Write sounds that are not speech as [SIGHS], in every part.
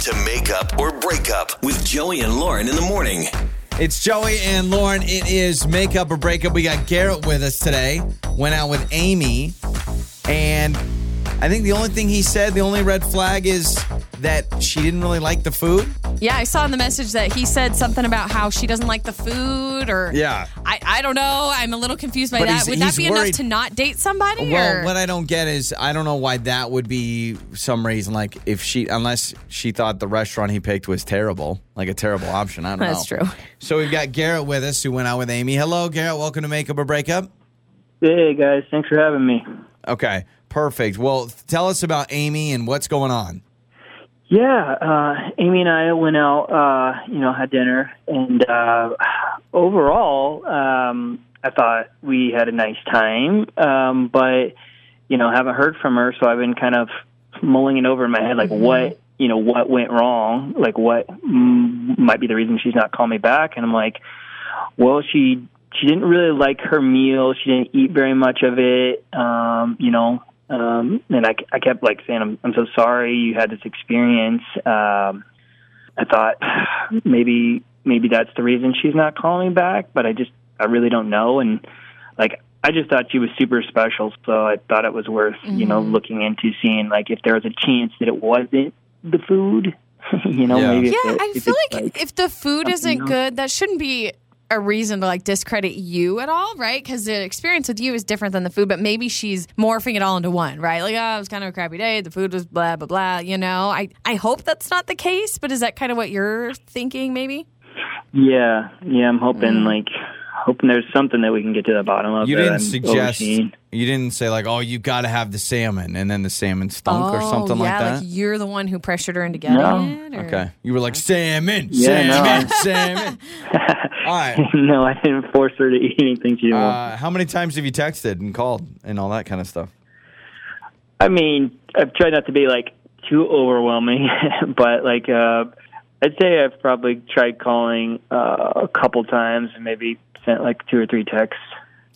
to Make Up or Break Up with Joey and Lauren in the morning. It's Joey and Lauren. It is make up or breakup. We got Garrett with us today. Went out with Amy, and I think the only thing he said, the only red flag is that she didn't really like the food. Yeah, I saw in the message that he said something about how she doesn't like the food, or Yeah. I, I don't know. I'm a little confused by But that. he's- Would he's that be worried- enough to not date somebody? Well, or? what I don't get is I don't know why that would be some reason. Like if she, unless she thought the restaurant he picked was terrible, like a terrible option. I don't know. That's true. So we've got Garrett with us who went out with Amy. Hello, Garrett. Welcome to Makeup or Breakup. Hey guys, thanks for having me. Okay, perfect. Well, tell us about Amy and what's going on. Yeah, uh, Amy and I went out, uh, you know, had dinner, and uh, overall, um, I thought we had a nice time. Um, but you know, haven't heard from her, so I've been kind of mulling it over in my head, like what, you know, what went wrong, like what mm, might be the reason she's not calling me back, and I'm like, well, she she didn't really like her meal. She didn't eat very much of it. Um, you know, um, and I, I kept like saying, I'm, I'm so sorry you had this experience. Um, I thought [SIGHS] maybe, maybe that's the reason she's not calling me back, but I just, I really don't know. And like, I just thought she was super special. So I thought it was worth, you know, looking into seeing like if there was a chance that it wasn't the food, [LAUGHS] you know, Yeah. maybe. if yeah, it- I if feel it's, like, if the food isn't else. good, that shouldn't be a reason to like discredit you at all, right? Because the experience with you is different than the food, but maybe she's morphing it all into one, right? Like, oh, it was kind of a crappy day. The food was blah blah blah. You know, I I hope that's not the case, but is that kind of what you're thinking? Maybe. Yeah, yeah. I'm hoping mm. like hoping there's something that we can get to the bottom of. You didn't suggest. overseeing. You didn't say like, "Oh, you got to have the salmon," and then the salmon stunk or Oh, something yeah, like that. you're the one who pressured her into getting No. it. or- okay, you were like salmon, Yeah, salmon, I- [LAUGHS] salmon. [LAUGHS] All right. [LAUGHS] no, I didn't force her to eat anything she didn't. Uh, how many times have you texted and called and all that kind of stuff? I mean, I've tried not to be like too overwhelming, but like uh I'd say I've probably tried calling uh, a couple times and maybe sent like two or three texts.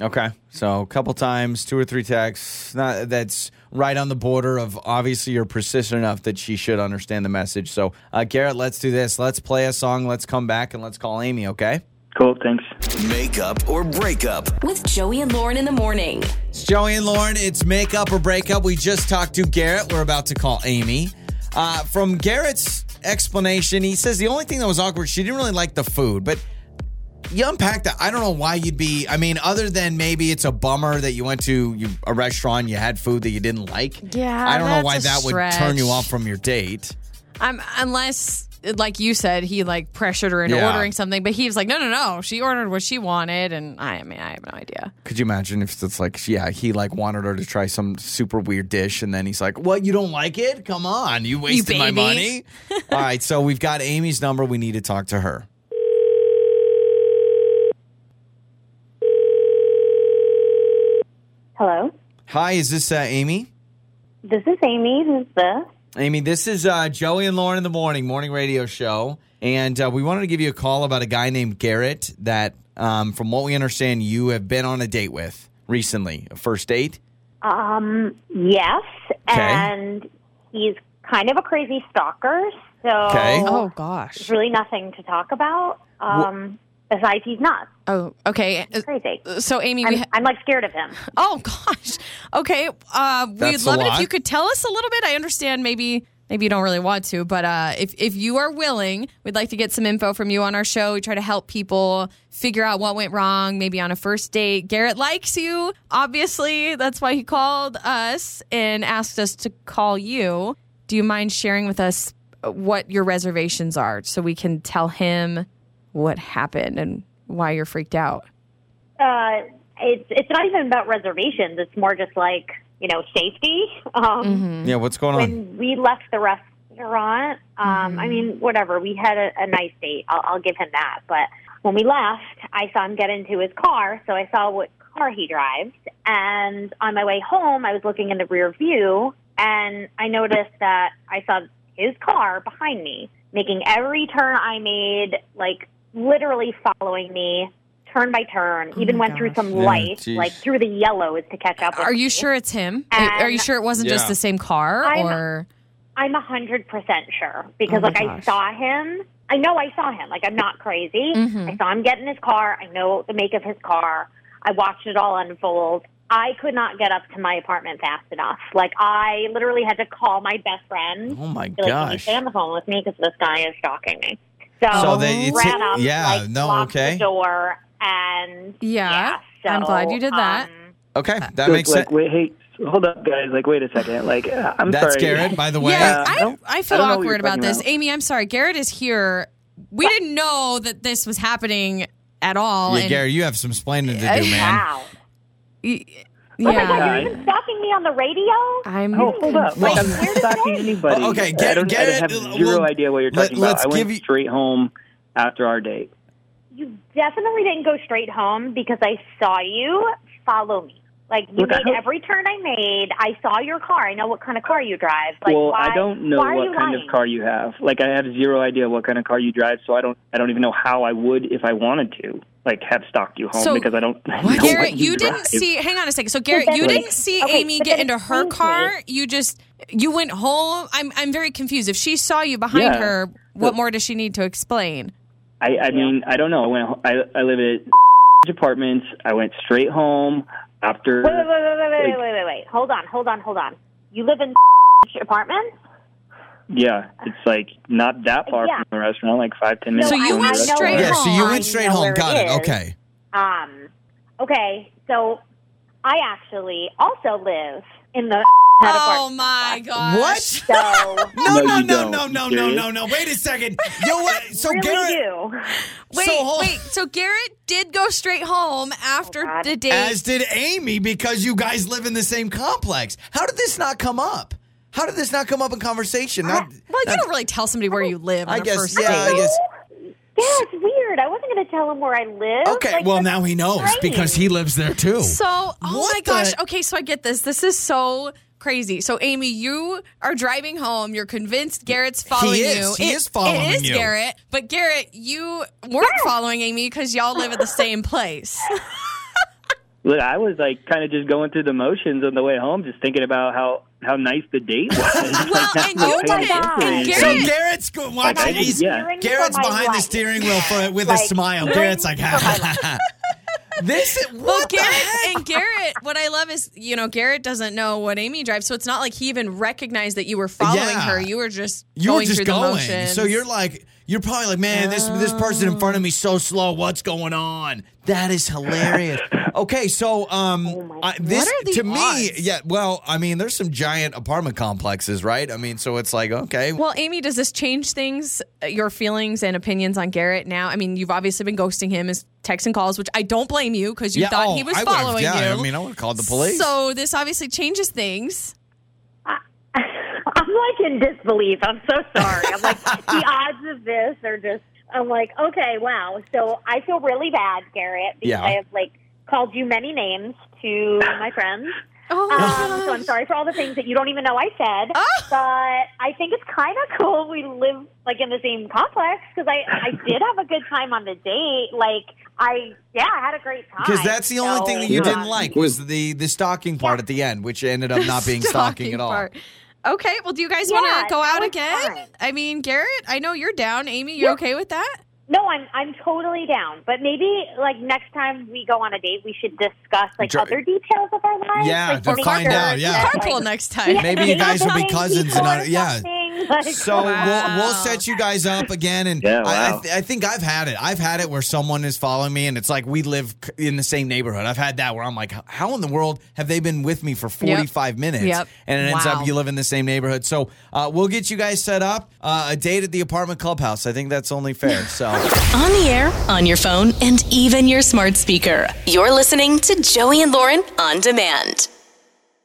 Okay, so a couple times, two or three texts. Not that's right on the border of obviously you're persistent enough that she should understand the message. So, uh, Garrett, let's do this. Let's play a song. Let's come back and let's call Amy. Okay. Cool, thanks. Makeup or Breakup. With Joey and Lauren in the morning. It's Joey and Lauren. It's makeup or breakup. We just talked to Garrett. We're about to call Amy. Uh, from Garrett's explanation, he says the only thing that was awkward, she didn't really like the food, but you unpacked that. I don't know why you'd be. I mean, other than maybe it's a bummer that you went to you, a restaurant, you had food that you didn't like. Yeah, I don't know why that would turn you off from your date. Um, unless, like you said, he like pressured her into Yeah. ordering something, but he was like, no, no, no. She ordered what she wanted, and I, I mean, I have no idea. Could you imagine if it's like, yeah, he like wanted her to try some super weird dish, and then he's like, "What? You don't like it? Come on, you wasted my money." [LAUGHS] All right, so we've got Amy's number. We need to talk to her. Hello, Hi, is this uh, Amy? this is Amy. Who's this? Amy, this is uh, Joey and Lauren in the morning morning radio show, and uh, we wanted to give you a call about a guy named Garrett that, um, from what we understand, you have been on a date with recently, a first date. Um, yes, Okay. and he's kind of a crazy stalker. So Okay. Oh gosh. there's really nothing to talk about. Um, besides, he's not. Oh, okay. crazy. So, Amy, I'm, ha- I'm like scared of him. [LAUGHS] oh gosh. Okay. Uh, we'd That's love it if you could tell us a little bit. I understand maybe. Maybe you don't really want to, but uh, if, if you are willing, we'd like to get some info from you on our show. We try to help people figure out what went wrong, maybe on a first date. Garrett likes you, obviously. That's why he called us and asked us to call you. Do you mind sharing with us what your reservations are so we can tell him what happened and why you're freaked out? Uh, it's it's not even about reservations. It's more just like you know safety. Um, Yeah, what's going on? when we left the restaurant, um, I mean, whatever, we had a, a nice date. I'll, I'll give him that. But when we left, I saw him get into his car, so I saw what car he drives. And on my way home, I was looking in the rear view, and I noticed that I saw his car behind me, making every turn I made, like literally following me. Turn by turn, even my went through gosh. some Yeah, lights, geez. like through the yellows to catch up with Are you me. sure it's him? And Are you sure it wasn't just the same car I'm- or I'm a hundred percent sure because Oh my like I saw him. I know I saw him. Like I'm not crazy. Mm-hmm. I saw him get in his car. I know the make of his car. I watched it all unfold. I could not get up to my apartment fast enough. Like I literally had to call my best friend. Oh my Be like, can you gosh. stay on the phone with me because this guy is stalking me. So, So they- it's- ran up, yeah, like, no, locked okay. the door, and Yeah, yeah, I'm glad you did that. um, Okay, that like, makes like, sense. Wait, hey, hold up, guys. Like, wait a second. Like, uh, I'm That's sorry. Garrett, by the way. Yeah, Uh, I, I I feel don't know what you're awkward about this. about. Amy, I'm sorry. Garrett is here. We didn't know that this was happening at all. Yeah, and- Gary, you have some explaining to do, [LAUGHS] man. Wow. Y- Oh my God, yeah. you're even stalking me on the radio? I'm Oh, hold up. Like, I'm not did stalking [LAUGHS] anybody. Oh, okay, I, Garrett- don't, I have zero well, idea what you're let- talking about. let's I went give you- straight home after our date. You definitely didn't go straight home because I saw you follow me. Like you Look, made don't- every turn I made. I saw your car. I know what kind of car you drive. Like, well, why, I don't know what kind lying? of car you have. Like, I have zero idea what kind of car you drive, so I don't. I don't even know how I would if I wanted to. Like, have stalked you home So- because I don't. know What? [LAUGHS] what Garrett, you drive. didn't see. Hang on a second. So Garrett, you like- didn't see okay, Amy get into her car. me. You just you went home. I'm I'm very confused. If she saw you behind Yeah. her, what more does she need to explain? I, I mean, I don't know. I went. I, I live at [LAUGHS] apartments. I went straight home after. Wait, wait, wait, wait, wait, wait, Like- wait, wait, wait. Hold on, hold on, hold on. You live in [LAUGHS] apartments? Yeah, it's like not that far Yeah. from the restaurant, like five ten minutes. So you went straight where- Yeah, so you went straight home. where Got it. Okay. Um, okay, so I actually also live in the Oh my god! What? So [LAUGHS] [LAUGHS] No, No, no, no, no, no, no, no, no. Wait a second. Yo, what? So really Garrett, do. Wait, So hold- wait. So Garrett did go straight home after God. the date. as did Amy, because you guys live in the same complex. How did this not come up? How did this not come up in conversation? Not, well, you not- don't really tell somebody where you live. On guess, first yeah, I guess. Yeah, it's weird. I wasn't going to tell him where I live. Okay, Like, well now he knows strange. because he lives there too. So, oh What my gosh. the- Okay, so I get this. This is so crazy. So, Amy, you are driving home. You're convinced Garrett's following is. you. He is following It is you. Garrett. But Garrett, you weren't following Amy because y'all live at the same place. [LAUGHS] Look, I was like kind of just going through the motions on the way home, just thinking about how how nice the date was. [LAUGHS] Well, Like, and you did it. attention And anything. So Garrett's go- watch I it. was- yeah. Garrett's behind the life. steering wheel for, with a smile. Garrett's like, [LAUGHS] for my [LAUGHS] this is Well, what the Garrett heck? and Garrett, what I love is, you know, Garrett doesn't know what Amy drives, so it's not like he even recognized that you were following Yeah. her. You were just You going were just through going. the. So you're like, you're probably like, man, this this person in front of me so slow. What's going on? That is hilarious. okay, so um, I, this What are the to me, yeah. Well, I mean, there's some giant apartment complexes, right? I mean, so it's like, okay, Well, Amy, does this change things, uh, your feelings and opinions on Garrett now? I mean, you've obviously been ghosting him as texts and calls, which I don't blame you because you yeah. thought oh, he was I would've- following yeah, you. I mean, I would have called the police. So this obviously changes things. [LAUGHS] I'm like in disbelief. I'm so sorry. I'm like [LAUGHS] the odds of this are just. I'm like, okay, wow. So I feel really bad, Garrett, because Yeah. I have like called you many names to my friends. Oh, Um, so I'm sorry for all the things that you don't even know I said. Ah. But I think it's kind of cool we live like in the same complex because I I did have a good time on the date. Like I yeah, I had a great time. because that's the only So, thing that you um, didn't like was the the stalking part at the end, which ended up not [LAUGHS] being stalking, at all. part. Okay, well, do you guys Yeah, want to go out again? fine. I mean, Garrett, I know you're down. Amy, you Yeah. okay with that? No, I'm I'm totally down. But maybe like next time we go on a date, we should discuss like Dr- other details of our lives. Yeah, like, to make find sure out, yeah. that, Carpool like, next time. yeah, Maybe you guys will be cousins and or not- yeah. something. [LAUGHS] Like, So Wow. we'll we'll set you guys up again, and Yeah, I, I, th- I think I've had it. I've had it where someone is following me, and it's like we live in the same neighborhood. I've had that where I'm like, how in the world have they been with me for 45 minutes? Yep. And it ends Wow. up you live in the same neighborhood. So uh, we'll get you guys set up uh, a date at the apartment clubhouse. I think that's only fair. So. On the air, on your phone, and even your smart speaker. You're listening to Joey and Lauren on demand.